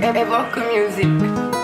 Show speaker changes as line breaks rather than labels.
Evoca Music.